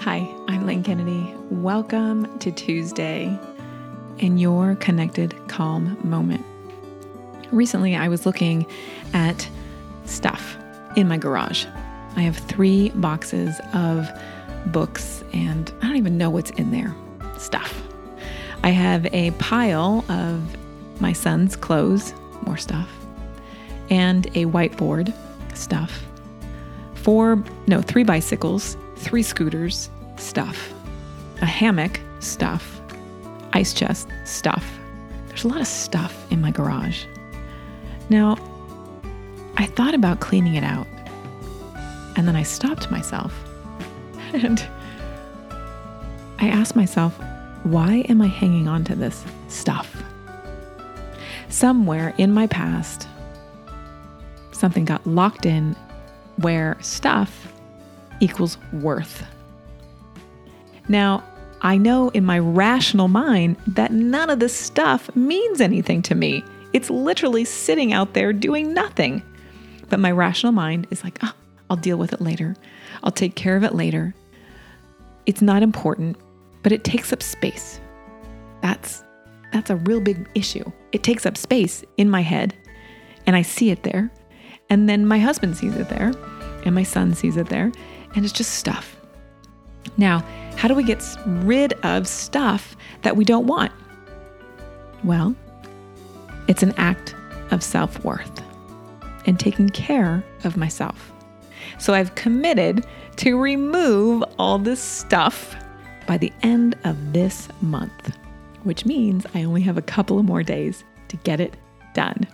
Hi, I'm Lynn Kennedy. Welcome to Tuesday in your connected calm moment. Recently, I was looking at stuff in my garage. I have three boxes of books, and I don't even know what's in there. Stuff. I have a pile of my son's clothes, more stuff, and a whiteboard, stuff. Four, no, three bicycles, three scooters, stuff, a hammock, stuff, ice chest, stuff. There's a lot of stuff in my garage. Now, I thought about cleaning it out, and then I stopped myself and I asked myself, why am I hanging on to this stuff? Somewhere in my past, something got locked in where stuff equals worth. Now, I know in my rational mind that none of this stuff means anything to me. It's literally sitting out there doing nothing. But my rational mind is like, oh, I'll deal with it later. I'll take care of it later. It's not important, but it takes up space. That's that's a real big issue. It takes up space in my head, and I see it there. And then my husband sees it there, and my son sees it there, and it's just stuff. Now, how do we get rid of stuff that we don't want? Well, it's an act of self worth and taking care of myself. So I've committed to remove all this stuff by the end of this month, which means I only have a couple of more days to get it done.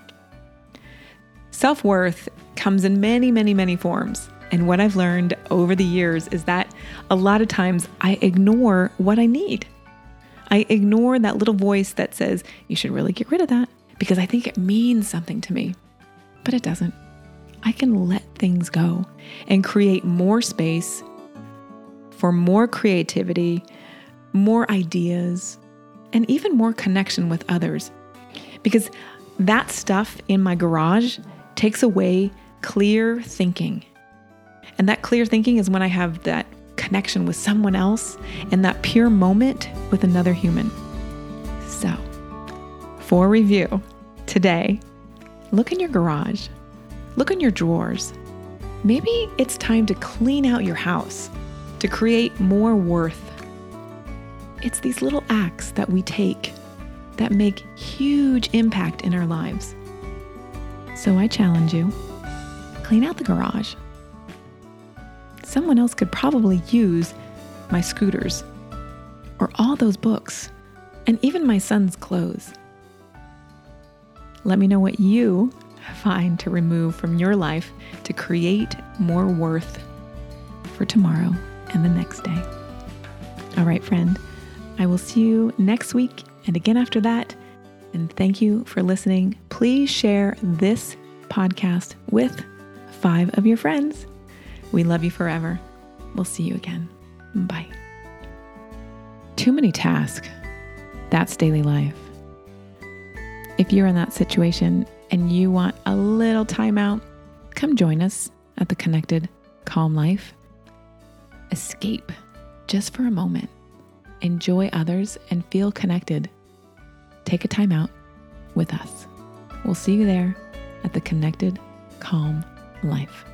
Self worth comes in many, many, many forms. And what I've learned over the years is that a lot of times I ignore what I need. I ignore that little voice that says, you should really get rid of that because I think it means something to me. But it doesn't. I can let things go and create more space for more creativity, more ideas, and even more connection with others. Because that stuff in my garage takes away clear thinking. And that clear thinking is when I have that connection with someone else and that pure moment with another human. So, for review, today, look in your garage, look in your drawers. Maybe it's time to clean out your house to create more worth. It's these little acts that we take that make huge impact in our lives. So I challenge you clean out the garage someone else could probably use my scooters or all those books and even my son's clothes. Let me know what you find to remove from your life to create more worth for tomorrow and the next day. All right, friend, I will see you next week and again after that. And thank you for listening. Please share this podcast with five of your friends. We love you forever. We'll see you again. Bye. Too many tasks. That's daily life. If you're in that situation and you want a little time out, come join us at the Connected Calm Life. Escape just for a moment. Enjoy others and feel connected. Take a time out with us. We'll see you there at the Connected Calm Life.